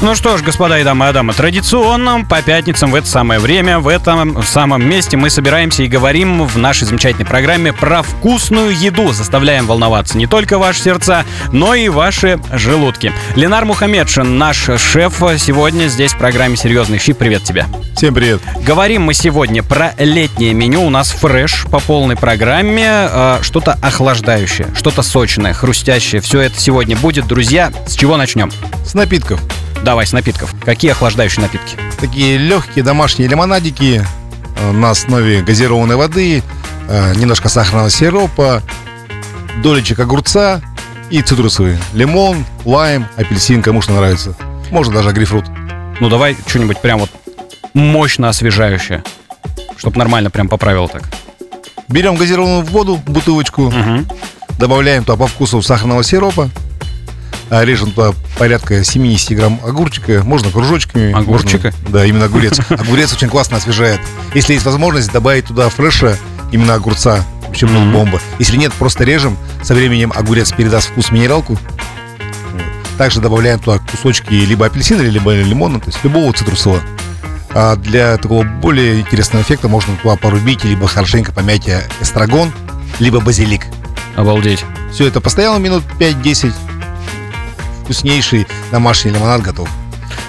Ну что ж, господа и дамы и дамы, традиционно по пятницам в это самое время, в этом самом месте мы собираемся и говорим в нашей замечательной программе про вкусную еду. Заставляем волноваться не только ваши сердца, но и ваши желудки. Ленар Мухаммедшин, наш шеф, сегодня здесь в программе «Серьезный щи». Привет тебе. Всем привет. Говорим мы сегодня про летнее меню. У нас фреш по полной программе. Э, что-то охлаждающее, что-то сочное, хрустящее. Все это сегодня будет. Друзья, с чего начнем? С напитков. Давай, с напитков. Какие охлаждающие напитки? Такие легкие домашние лимонадики э, на основе газированной воды, э, немножко сахарного сиропа, долечек огурца и цитрусовые. Лимон, лайм, апельсин, кому что нравится. Можно даже грейпфрут. Ну давай что-нибудь прям вот мощно освежающее. Чтоб нормально прям поправил так. Берем газированную воду, бутылочку, Мгм. добавляем туда по вкусу сахарного сиропа, режем туда порядка 70 грамм огурчика, можно кружочками. Огурчика? можно- да, именно огурец. Огурец очень классно освежает. Если есть возможность добавить туда фреша, именно огурца, вообще Мгм. бомба. Если нет, просто режем. Со временем огурец передаст вкус минералку. Также добавляем туда кусочки либо апельсина, либо лимона, то есть любого цитрусового. А для такого более интересного эффекта можно туда порубить, либо хорошенько помять э, эстрагон, либо базилик. Обалдеть. Все это постояло минут 5-10. Вкуснейший домашний лимонад готов.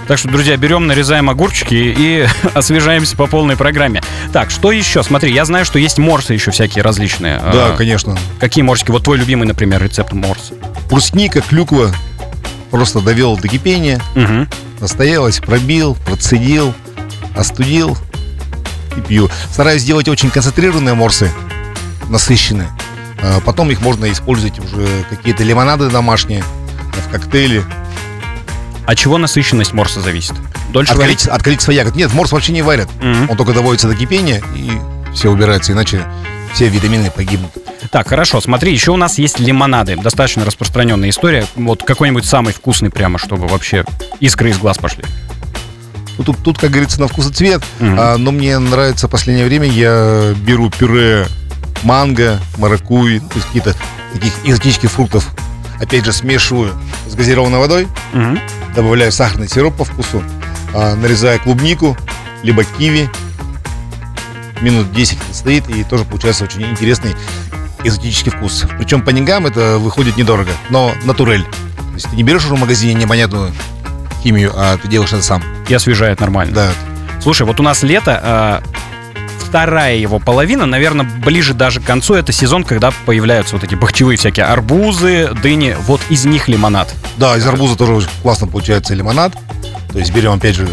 Так что, друзья, берем, нарезаем огурчики и освежаемся по полной программе. Так, что еще? Смотри, я знаю, что есть морсы еще всякие различные. Да, А, конечно. Какие морсики? Вот твой любимый, например, рецепт морса. Брусника, клюква. Просто довел до кипения, Угу. настоялось, пробил, процедил, остудил и пью. Стараюсь делать очень концентрированные морсы, насыщенные. А Потом их можно использовать уже какие-то лимонады домашние, в коктейле. От чего насыщенность морса зависит? Дольше От количества, от количества ягод. Нет, морс вообще не варят. Мгм. Он только доводится до кипения и все убирается, иначе все витамины погибнут. Так, хорошо, смотри, еще у нас есть лимонады. Достаточно распространенная история. Вот какой-нибудь самый вкусный прямо, чтобы вообще искры из глаз пошли. Ну, тут, тут, как говорится, на вкус и цвет. Мгм. А, но мне нравится в последнее время, я беру пюре манго, маракуй, то есть какие-то таких экзотических фруктов. Опять же, смешиваю с газированной водой, Мгм. добавляю сахарный сироп по вкусу, а, нарезаю клубнику, либо киви. Минут 10 это стоит, и тоже получается очень интересный экзотический вкус. Причем по деньгам это выходит недорого, но натурель. То есть ты не берешь уже в магазине непонятную химию, а ты делаешь это сам. И освежает нормально. Да, Слушай, вот у нас лето, а, вторая его половина, наверное, ближе даже к концу, это сезон, когда появляются вот эти бахчевые всякие арбузы, дыни, вот из них лимонад. Да, из арбуза тоже очень классно получается лимонад. То есть берем, опять же,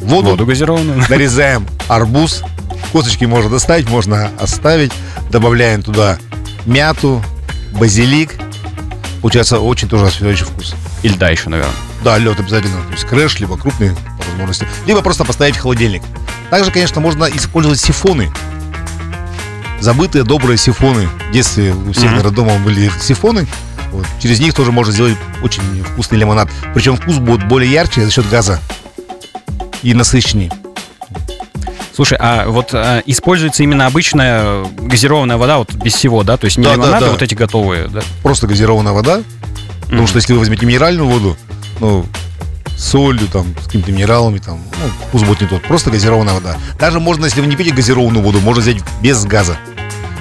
воду, Воду газированную. нарезаем арбуз, косточки можно достать, можно оставить, добавляем туда мяту, базилик. Получается очень тоже освежающий вкус. И льда еще, наверное. Да, лед обязательно, то есть крэш, либо крупный по возможности, либо просто поставить в холодильник. Также, конечно, можно использовать сифоны. Забытые добрые сифоны. В детстве у всех, наверное, дома были сифоны. Вот. Через них тоже можно сделать очень вкусный лимонад. Причем вкус будет более ярче за счет газа и насыщеннее. Слушай, а вот а, используется именно обычная газированная вода, вот без всего, да? То есть не Да, да, лимонады, да. вот эти готовые, да? Просто газированная вода. Потому Мгм. что если вы возьмете минеральную воду, ну, с солью, там, с какими-то минералами, там, ну, вкус будет не тот. Просто газированная вода. Даже можно, если вы не пьете газированную воду, можно взять без газа.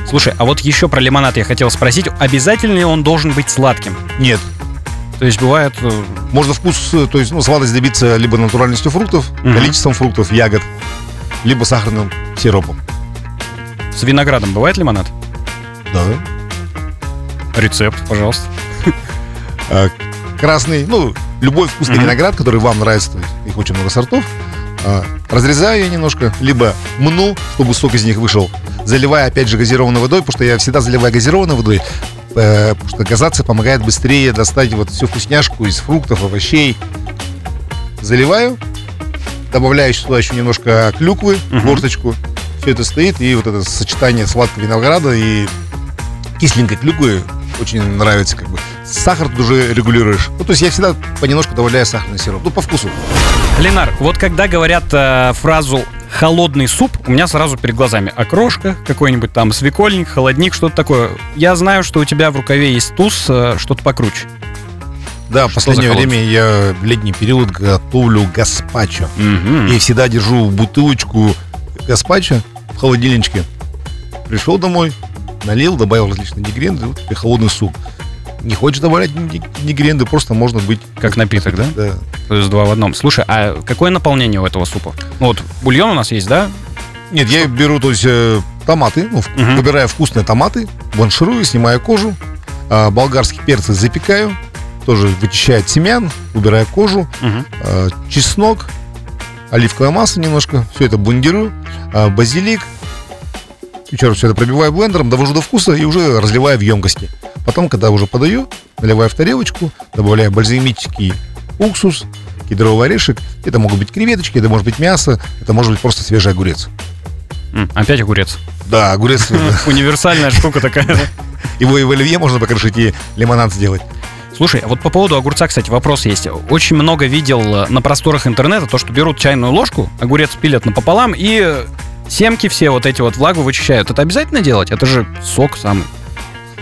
Слушай, а вот еще про лимонад я хотел спросить. Обязательно ли он должен быть сладким? Нет, То есть бывает... э, Можно вкус, э, то есть, ну, сладость добиться либо натуральностью фруктов, Мгм. количеством фруктов, ягод, либо сахарным сиропом. с виноградом бывает лимонад? Да. Рецепт, пожалуйста. Красный, ну, любой вкусный Мгм. виноград, который вам нравится, то есть их очень много сортов. А, разрезаю я немножко, либо мну, чтобы сок из них вышел, заливая, опять же, газированной водой, потому что я всегда заливаю газированной водой, э, потому что газация помогает быстрее достать вот всю вкусняшку из фруктов, овощей. Заливаю, добавляю сюда еще немножко клюквы, Мгм. горсточку. Все это стоит, и вот это сочетание сладкого винограда и кисленькой клюквы очень нравится как бы. Сахар тут уже регулируешь. Ну, то есть я всегда понемножку добавляю сахарный сироп. Ну, по вкусу. Ленар, вот когда говорят э, фразу холодный суп, у меня сразу перед глазами окрошка, какой-нибудь там свекольник, холодник, что-то такое. Я знаю, что у тебя в рукаве есть туз, э, что-то покруче. Да, в последнее время я в летний период готовлю гаспачо. Мгм. И всегда держу бутылочку гаспачо в холодильничке. Пришел домой, налил, добавил различные ингредиенты, вот тебе холодный суп. Не хочешь добавлять ингредиенты, просто можно быть... Как напиток, да? Да. То есть два в одном. Слушай, а какое наполнение у этого супа? Ну вот бульон у нас есть, да? Нет, я беру, то есть, э, томаты, ну, Мгм. выбираю вкусные томаты, бланширую, снимаю кожу, а, болгарские перцы запекаю, тоже вычищаю семян, убираю кожу, Мгм. а, чеснок, оливковое масло немножко, все это блендирую, а, базилик, еще раз все это пробиваю блендером, довожу до вкуса и уже разливаю в емкости. Потом, когда уже подаю, наливаю в тарелочку, добавляю бальзамический уксус, кедровый орешек. Это могут быть креветочки, это может быть мясо, это может быть просто свежий огурец. М, Опять огурец. Да, огурец, Универсальная штука такая. его и в оливье можно покрошить, и лимонад сделать. Слушай, а вот по поводу огурца, кстати, вопрос есть. Очень много видел э, на просторах интернета то, что берут чайную ложку, огурец пилят напополам и э, семки все вот эти вот влагу вычищают. Это обязательно делать? Это же сок самый.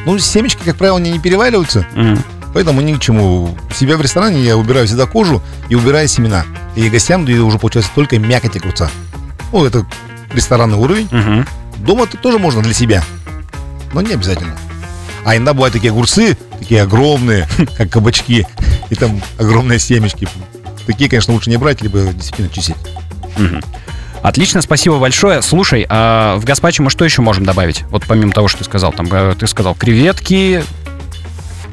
Ну, семечки, как правило, они не перевариваются, М. поэтому ни к чему. Себя в ресторане я убираю всегда кожу и убираю семена. И гостям даю уже, получается, только мякоть огурца. Ну, это ресторанный уровень. Мгм. Дома это тоже можно для себя, но не обязательно. А иногда бывают такие огурцы, такие огромные, как кабачки, и там огромные семечки. Такие, конечно, лучше не брать, либо действительно чистить. Отлично, спасибо большое. Слушай, а в гаспачо мы что еще можем добавить? Вот помимо того, что ты сказал, там э, ты сказал креветки.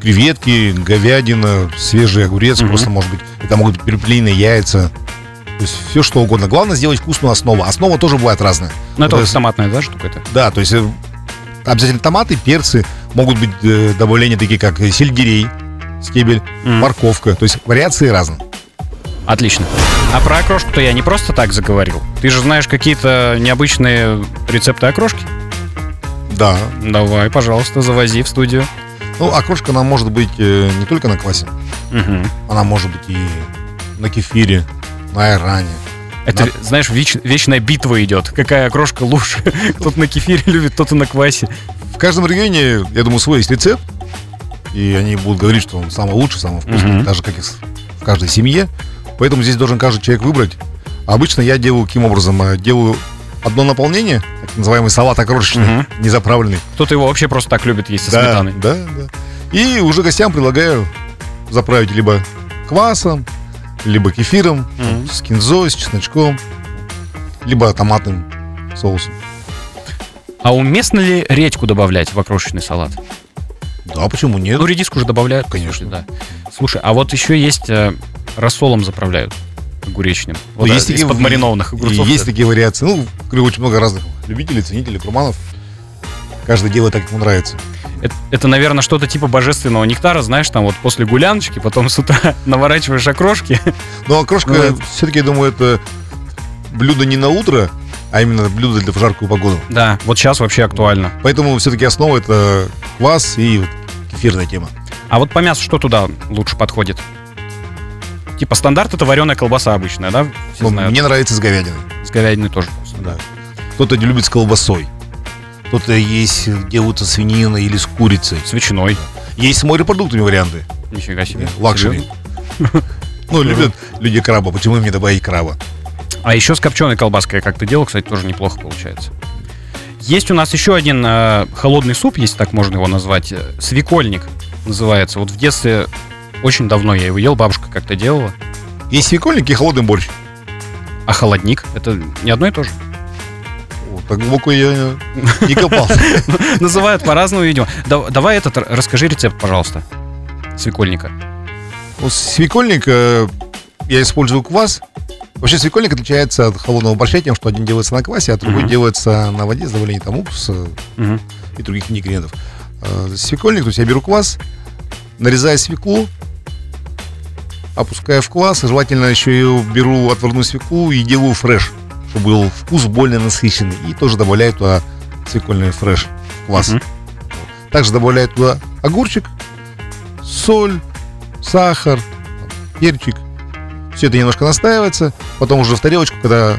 Креветки, говядина, свежий огурец, Мгм. просто может быть, это могут быть перепелиные яйца. То есть все что угодно. Главное сделать вкусную основу. Основа тоже бывает разная. Ну, это То вот есть- томатная, да, штука это? Да, то есть э, обязательно томаты, перцы, могут быть э, добавления такие, как сельдерей, стебель, М. морковка. То есть вариации разные. Отлично. А про окрошку-то я не просто так заговорил. Ты же знаешь какие-то необычные рецепты окрошки? Да. Давай, пожалуйста, завози в студию. Ну, окрошка она может быть э, не только на квасе. Мгм. Она может быть и на кефире, на айране. Это, На- знаешь, веч- вечная битва идет. Какая окрошка лучше? Кто-то на кефире любит, кто-то на квасе. В каждом регионе, я думаю, свой есть рецепт. И они будут говорить, что он самый лучший, самый вкусный, Мгм. даже как и в каждой семье. Поэтому здесь должен каждый человек выбрать. Обычно я делаю каким образом? Э, Делаю одно наполнение, так называемый салат окрошечный, Мгм. незаправленный. Кто-то его вообще просто так любит есть со Да, сметаной. да, да. И уже гостям предлагаю заправить либо квасом, либо кефиром, Мгм. с кинзой, с чесночком, либо томатным соусом. А уместно ли редьку добавлять в окрошечный салат? Да, почему нет? Ну, редиску же добавляют. Конечно. слушай, да. Слушай, а вот еще есть э, рассолом заправляют огуречным. Вот, Ну, есть такие из-под в- маринованных И огурцов. есть такие вариации. Ну, очень много разных любителей, ценителей, гурманов. Каждый делает так, как ему нравится. Это, это, наверное, что-то типа божественного нектара, знаешь, там вот после гуляночки, потом с утра наворачиваешь окрошки. Но окрошка, Ну, все-таки, я думаю, это блюдо не на утро, а именно блюдо для в жаркую погоду. Да, вот сейчас вообще актуально. Поэтому все-таки основа это квас и вот кефирная тема. А вот по мясу что туда лучше подходит? Типа стандарт это вареная колбаса обычная, да? Все Ну, знают. мне нравится с говядиной. С говядиной тоже вкусно. Да. Кто-то не любит с колбасой. Кто-то есть делают со свининой или с курицей. С ветчиной. Есть с морепродуктами варианты. Нифига себе. Luxury. Ну, любят люди краба. Почему им не добавить краба? А еще с копченой колбаской я как-то делал, кстати, тоже неплохо получается. Есть у нас еще один э, холодный суп, если так можно его назвать. э, Свекольник называется. Вот в детстве очень давно я его ел, бабушка как-то делала. Есть свекольник и холодный борщ. А холодник это не одно и то же. Вот, так глубоко я не копал. Называют по-разному, видимо. Да- давай этот расскажи рецепт, пожалуйста. Свекольника. Свекольник, э, я использую квас. Вообще свекольник отличается от холодного борща тем, что один делается на квасе, а другой Мгм. делается на воде с добавлением там уксуса Мгм. и других ингредиентов. Э, Свекольник, то есть я беру квас, нарезаю свеклу, опускаю в квас, желательно еще и беру отварную свеклу и делаю фреш, чтобы был вкус более насыщенный. И тоже добавляю туда свекольный фреш в квас. Мгм. Также добавляю туда огурчик, соль, сахар, перчик. Все это немножко настаивается. Потом уже в тарелочку, когда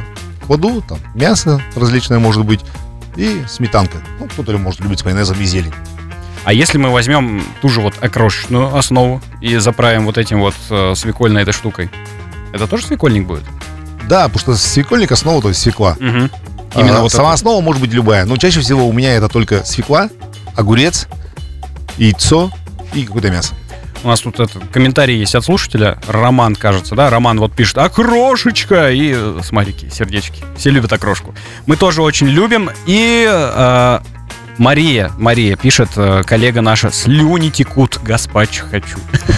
воду, там мясо различное может быть, и сметанка. Ну, кто-то может любить с майонезом и зелень. А если мы возьмем ту же вот окрошечную основу и заправим вот этим вот э, свекольной этой штукой, это тоже свекольник будет? Да, потому что свекольник основа, то есть свекла. Угу. Именно вот сама это. основа может быть любая. Но чаще всего у меня это только свекла, огурец, яйцо и какое-то мясо. У нас тут этот комментарий есть от слушателя. Роман, кажется, да? Роман вот пишет «Окрошечка!» И э, смотрите, сердечки. Все любят окрошку. Мы тоже очень любим. И э, Мария, Мария пишет, э, коллега наша, слюни текут, гаспачо хочу.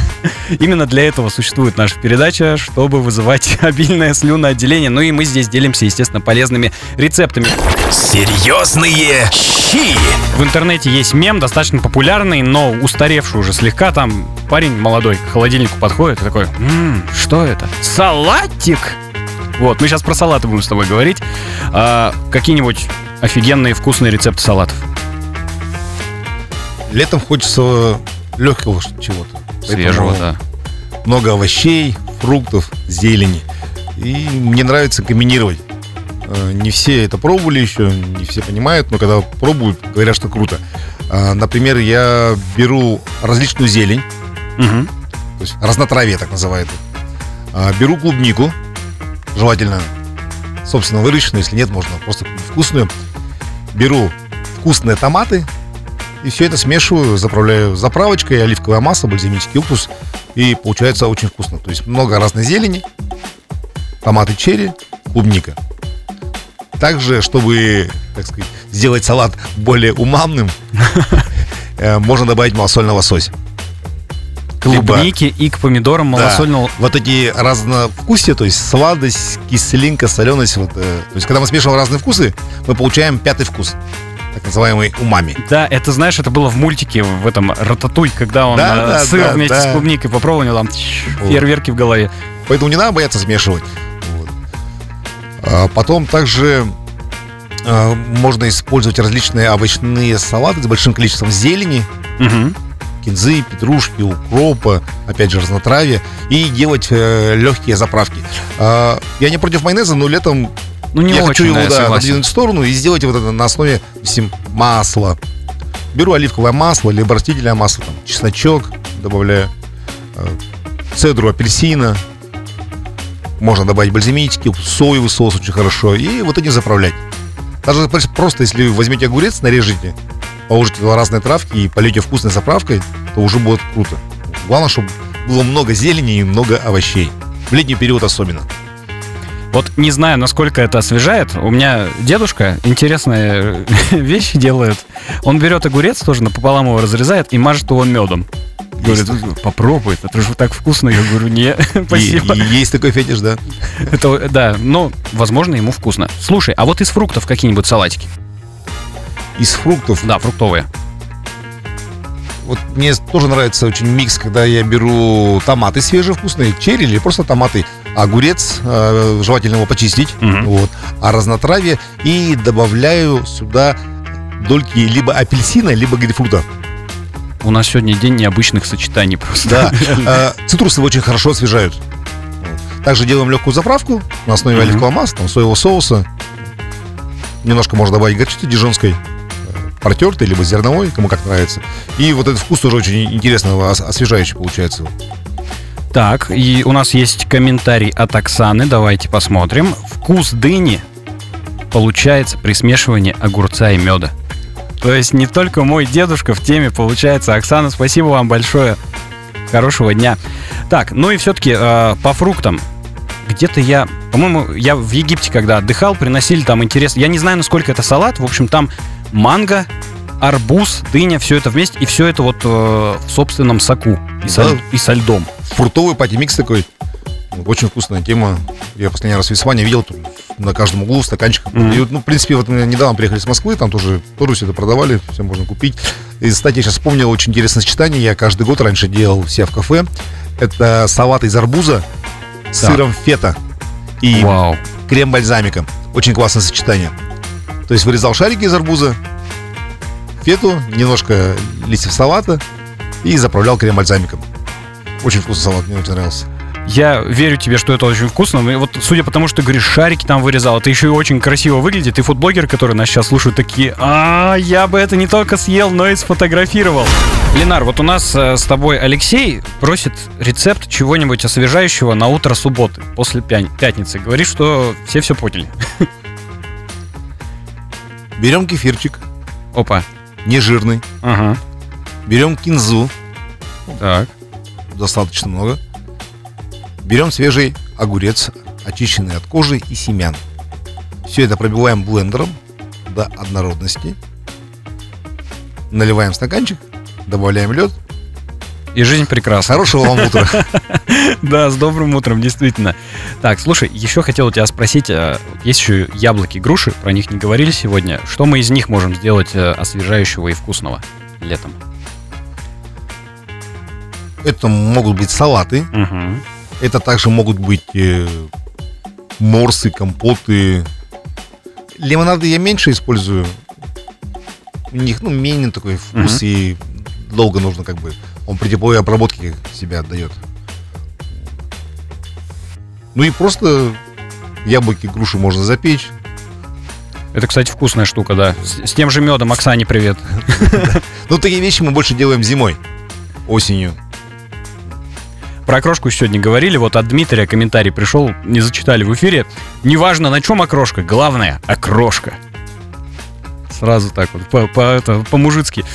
Именно для этого существует наша передача, чтобы вызывать обильное слюноотделение. Ну и мы здесь делимся, естественно, полезными рецептами. Серьезные щи! В интернете есть мем, достаточно популярный, но устаревший уже слегка. Там парень молодой к холодильнику подходит и такой, «Ммм, что это? Салатик!» Вот, мы сейчас про салаты будем с тобой говорить. А, какие-нибудь офигенные вкусные рецепты салатов? Летом хочется легкого чего-то. Свежего, да. Много овощей, фруктов, зелени. И мне нравится комбинировать. Э, не все это пробовали еще, не все понимают, но когда пробуют, говорят, что круто. Э, например, я беру различную зелень, угу. то есть разнотравие так называют. Э, беру клубнику, желательно собственно выращенную, если нет, можно просто вкусную. Беру вкусные томаты, и все это смешиваю, заправляю заправочкой, оливковое масло, бальзамический уксус. И получается очень вкусно. То есть много разной зелени, томаты черри, клубника. Также, чтобы, так сказать, сделать салат более умамным, э, можно добавить малосольного лосось. Клубники и к помидорам малосольного. Да. Вот эти разновкусия, то есть сладость, кислинка, соленость. Вот, э, то есть, когда мы смешиваем разные вкусы, мы получаем пятый вкус так называемый умами. Да, это, знаешь, это было в мультике, в этом Рататуй, когда он да, э, да, сыр да, вместе да. с клубникой попробовал, у него там фейерверки в голове. Поэтому не надо бояться смешивать. А потом также а, можно использовать различные овощные салаты с большим количеством зелени. Угу кинзы, петрушки, укропа, опять же, разнотравие, и делать э, легкие заправки. Э, я не против майонеза, но летом ну, не я очень, хочу его, да, надвинуть в сторону и сделать вот это на основе, допустим, масла. Беру оливковое масло, либо растительное масло, там, чесночок добавляю, э, цедру апельсина, можно добавить бальзамический, соевый соус очень хорошо, и вот этим заправлять. Даже просто, если возьмете огурец, нарежете, положите разные травки и полейте вкусной заправкой, то уже будет круто. Главное, чтобы было много зелени и много овощей. В летний период особенно. Вот не знаю, насколько это освежает. У меня дедушка интересные вещи делает. Он берет огурец, тоже напополам его разрезает и мажет его медом. Говорит, попробуй, это же так вкусно. Я говорю, не, спасибо. Есть такой фетиш, да? Это, да, но, возможно, ему вкусно. Слушай, а вот из фруктов какие-нибудь салатики? Из фруктов? Да, фруктовые. Вот мне тоже нравится очень микс, когда я беру томаты свежие, вкусные, черри или просто томаты огурец, э, желательно его почистить, угу. вот, а разнотравие и добавляю сюда дольки либо апельсина, либо грейпфрута. У нас сегодня день необычных сочетаний просто. Да, э, цитрусы очень хорошо освежают. Также делаем легкую заправку на основе оливкового масла, там, соевого соуса. Немножко можно добавить горчицы дижонской, э, протертой, либо зерновой, кому как нравится. И вот этот вкус тоже очень интересно, освежающий получается. Так, и у нас есть комментарий от Оксаны. Давайте посмотрим. Вкус дыни получается при смешивании огурца и меда. То есть не только мой дедушка в теме получается. Оксана, спасибо вам большое. Хорошего дня. Так, ну и все-таки э, по фруктам. Где-то я, по-моему, я в Египте, когда отдыхал, приносили там интересно. Я не знаю, насколько это салат. В общем, там манго, арбуз, дыня, все это вместе, и все это вот э, в собственном соку и, да. со, и со льдом фруктовый пати-микс такой. Очень вкусная тема. Я последний раз в Висване видел тут на каждом углу стаканчик. Mm-hmm. И, ну, в принципе, вот мы недавно приехали с Москвы, там тоже все это продавали, все можно купить. И, кстати, я сейчас вспомнил очень интересное сочетание. Я каждый год раньше делал себя в кафе. Это салат из арбуза с да. сыром фета и Вау. крем-бальзамиком. Очень классное сочетание. То есть вырезал шарики из арбуза, фету, немножко листьев салата и заправлял крем-бальзамиком. Очень вкусный салат, мне очень нравился. Я верю тебе, что это очень вкусно. И вот судя по тому, что ты говоришь, шарики там вырезал, это еще и очень красиво выглядит. И фудблогеры, которые нас сейчас слушают, такие, а я бы это не только съел, но и сфотографировал. Ленар, вот у нас э, с тобой Алексей просит рецепт чего-нибудь освежающего на утро субботы, после пя- пятницы. Говорит, что все все поняли. Берем кефирчик, Опа. нежирный. Ага. Берем кинзу, Так. достаточно много. Берем свежий огурец, очищенный от кожи и семян. Все это пробиваем блендером до однородности. Наливаем в стаканчик, добавляем лед. И жизнь прекрасна. Хорошего вам утра. Да, с добрым утром, действительно. Так, слушай, еще хотел у тебя спросить, э, есть еще яблоки, груши, про них не говорили сегодня. Что мы из них можем сделать э, освежающего и вкусного летом? Это могут быть салаты. Мгм. Это также могут быть э, морсы, компоты. Лимонады я меньше использую. У них, ну, менее такой вкус, Мгм. и долго нужно как бы... Он при тепловой обработке себя отдает. Ну и просто яблоки, груши можно запечь. Это, кстати, вкусная штука, да. С, с тем же медом, Оксане привет. Но такие вещи мы больше делаем зимой, осенью. Про окрошку сегодня говорили, вот от Дмитрия комментарий пришел, не зачитали в эфире. Неважно, на чем окрошка, главное, окрошка. Сразу так вот, по- по- это, по-мужицки.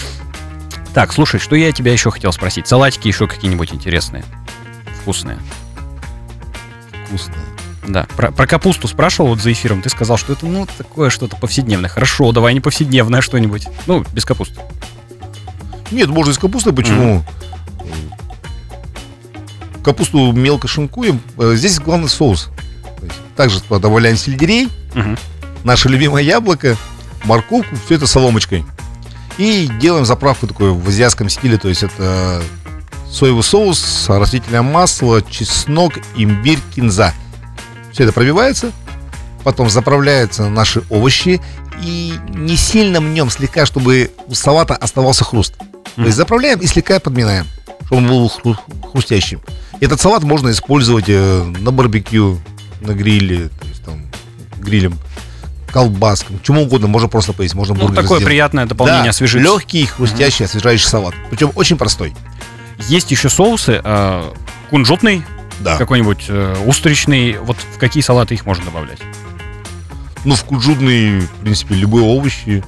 Так, слушай, что я тебя еще хотел спросить? Салатики еще какие-нибудь интересные, вкусные. Вкусное. Да, про, про капусту спрашивал вот за эфиром, ты сказал, что это, ну, такое что-то повседневное. Хорошо, давай не повседневное что-нибудь. Ну, без капусты. Нет, можно из капусты, почему? Капусту мелко шинкуем. Э, Здесь главный соус. Также туда добавляем сельдерей, Мгм. наше любимое яблоко, морковку, все это соломочкой. И делаем заправку такую в азиатском стиле, то есть это соевый соус, растительное масло, чеснок, имбирь, кинза. Все это пробивается, потом заправляются наши овощи и не сильно мнем, слегка, чтобы у салата оставался хруст. То есть заправляем и слегка подминаем, чтобы он был хру- хрустящим. Этот салат можно использовать э, на барбекю, на гриле, то есть там грилем, колбаскам, чему угодно, можно просто поесть, можно Ну, бургер такое сделать. приятное дополнение Да, освежить. легкий, хрустящий, освежающий салат. Причем очень простой. Есть еще соусы, э, кунжутный, Да. какой-нибудь э, устричный. Вот в какие салаты их можно добавлять? Ну, в кунжутный, в принципе, любые овощи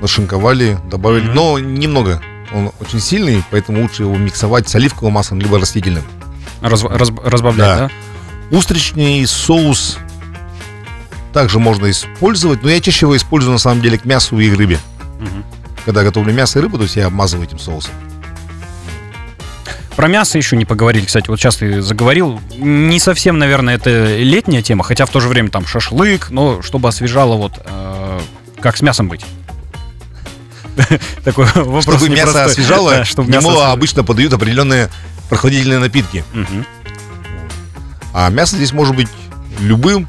нашинковали, добавили. Мгм. Но немного. Он очень сильный, поэтому лучше его миксовать с оливковым маслом, либо растительным. Раз- раз- разбавлять, да? Да. Устричный соус также можно использовать, но я чаще его использую на самом деле к мясу и рыбе. Мгм. Когда готовлю мясо и рыбу, то есть я обмазываю этим соусом. Про мясо еще не поговорили, кстати, вот сейчас ты заговорил. Не совсем, наверное, это летняя тема, хотя в то же время там шашлык, но чтобы освежало вот э, как с мясом быть. Такой вопрос Чтобы мясо освежало, ему обычно подают определенные прохладительные напитки. А мясо здесь может быть любым.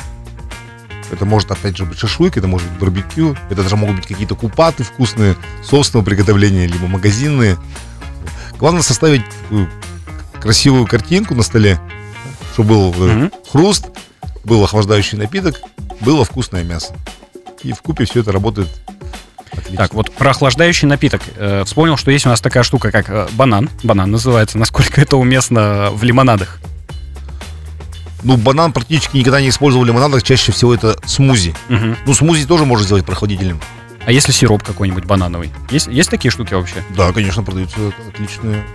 Это может, опять же, быть шашлык, это может быть барбекю, это даже могут быть какие-то купаты вкусные, собственного приготовления, либо магазинные. Главное составить такую красивую картинку на столе, чтобы был Мгм. хруст, был охлаждающий напиток, было вкусное мясо. И в купе все это работает отлично. Так, вот про охлаждающий напиток. Э, вспомнил, что есть у нас такая штука, как э, банан. Банан называется. Насколько это уместно в лимонадах? Ну, банан практически никогда не использовал в лимонадах, чаще всего это смузи. Мгм. Ну, смузи тоже можно сделать прохладительным. А если сироп какой-нибудь банановый? Есть, есть такие штуки вообще? Да, конечно, продаются отличные.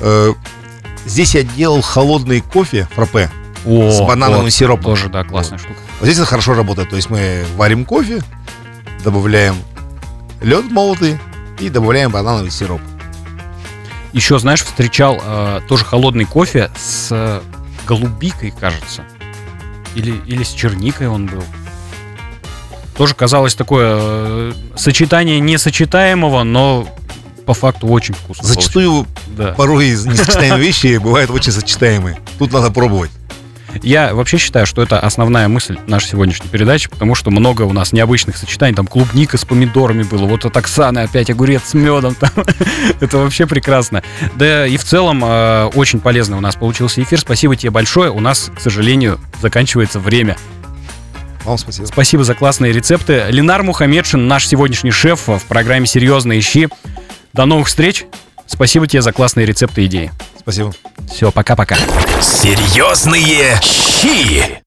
Э, Здесь я делал холодный кофе фраппе О, с банановым вот, сиропом. Тоже, да, классная штука. Вот здесь это хорошо работает. То есть мы варим кофе, добавляем лед молотый и добавляем банановый сироп. Еще, знаешь, встречал э, тоже холодный кофе с э, голубикой, кажется. Или, или с черникой он был. Тоже казалось такое э, сочетание несочетаемого, но по факту очень вкусно. Зачастую получилось. Да. порой из несочетаемые вещи бывают очень сочетаемые. Тут надо пробовать. Я вообще считаю, что это основная мысль нашей сегодняшней передачи, потому что много у нас необычных сочетаний. Там клубника с помидорами было, вот от Оксаны опять огурец с медом. Там. это вообще прекрасно. Да и в целом э, очень полезный у нас получился эфир. Спасибо тебе большое. У нас, к сожалению, заканчивается время. Вам спасибо. Спасибо за классные рецепты. Ленар Мухамедшин, наш сегодняшний шеф в программе «Серьезные щи». До новых встреч. Спасибо тебе за классные рецепты и идеи. Спасибо. Все, пока-пока. Серьезные щи.